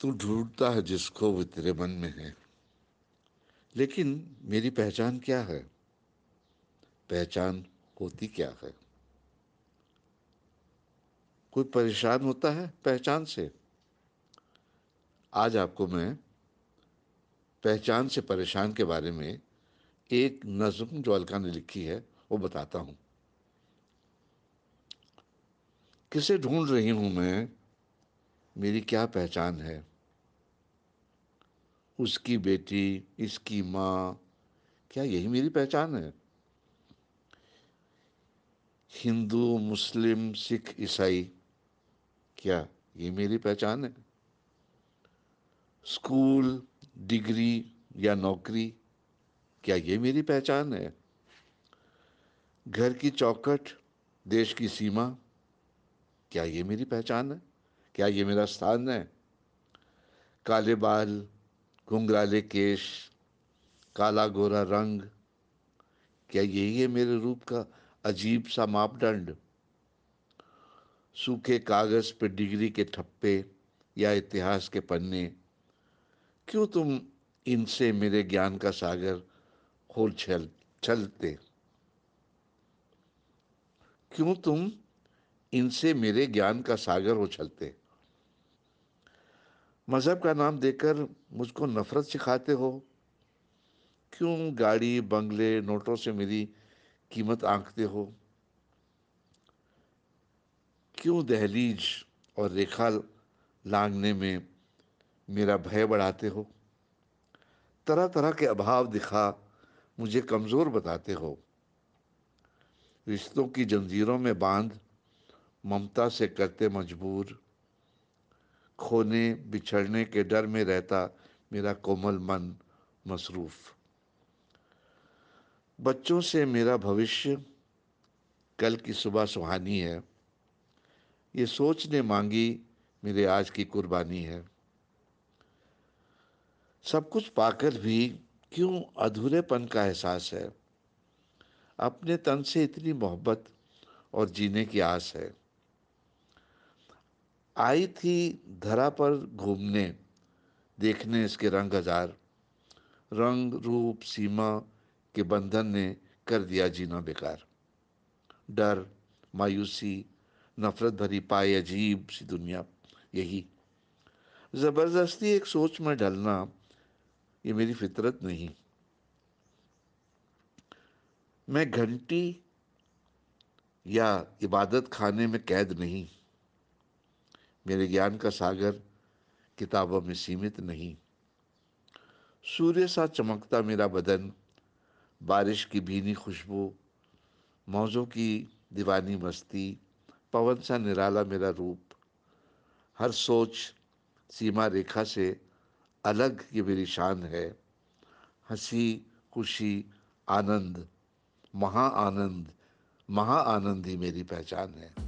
तू ढूंढता है जिसको वो तेरे मन में है। लेकिन मेरी पहचान क्या है? पहचान होती क्या है? कोई परेशान होता है पहचान से? आज आपको मैं पहचान से परेशान के बारे में एक नज्म जो अलका ने लिखी है, वो बताता हूँ। किसे ढूंढ रही हूँ मैं? मेरी क्या पहचान है? उसकी बेटी, इसकी माँ, क्या यही मेरी पहचान है? हिंदू, मुस्लिम, सिख, ईसाई, क्या ये मेरी पहचान है? स्कूल, डिग्री या नौकरी, क्या ये मेरी पहचान है? घर की चौकट देश की सीमा, क्या ये मेरी पहचान है? क्या ये मेरा स्थान है? काले बाल घुंघराले केश, काला गोरा रंग, क्या यही है मेरे रूप का अजीब सा मापदंड? सूखे कागज़ पर डिग्री के ठप्पे या इतिहास के पन्ने, क्यों तुम इनसे मेरे ज्ञान का सागर खोल छल, छलते? क्यों तुम इनसे मेरे ज्ञान का सागर हो छलते? मज़हब का नाम देकर मुझको नफ़रत सिखाते हो? क्यों गाड़ी, बंगले, नोटों से मेरी कीमत आंकते हो? क्यों दहलीज और रेखा लांगने में मेरा भय बढ़ाते हो? तरह तरह के अभाव दिखा मुझे कमज़ोर बताते हो। रिश्तों की जंजीरों में बाँध ममता से करते मजबूर खोने, बिछड़ने के डर में रहता मेरा कोमल मन मसरूफ। बच्चों से मेरा भविष्य कल की सुबह सुहानी है। ये सोचने मांगी मेरे आज की कुर्बानी है। सब कुछ पाकर भी क्यों अधूरेपन का एहसास है? अपने तन से इतनी मोहब्बत और जीने की आस है। आई थी धरा पर घूमने, देखने इसके रंग हज़ार। रंग, रूप, सीमा के बंधन ने कर दिया जीना बेकार। डर, मायूसी, नफरत भरी पाए अजीब सी दुनिया, यही। ज़बरदस्ती एक सोच में ढलना, ये मेरी फितरत नहीं। मैं घंटी या इबादत खाने में कैद नहीं। मेरे ज्ञान का सागर किताबों में सीमित नहीं। सूर्य सा चमकता मेरा बदन, बारिश की भीनी खुशबू, मौजों की दीवानी मस्ती, पवन सा निराला मेरा रूप। हर सोच सीमा रेखा से अलग ये मेरी शान है। हँसी, खुशी, आनंद, महा आनंद महा आनंद ही मेरी पहचान है।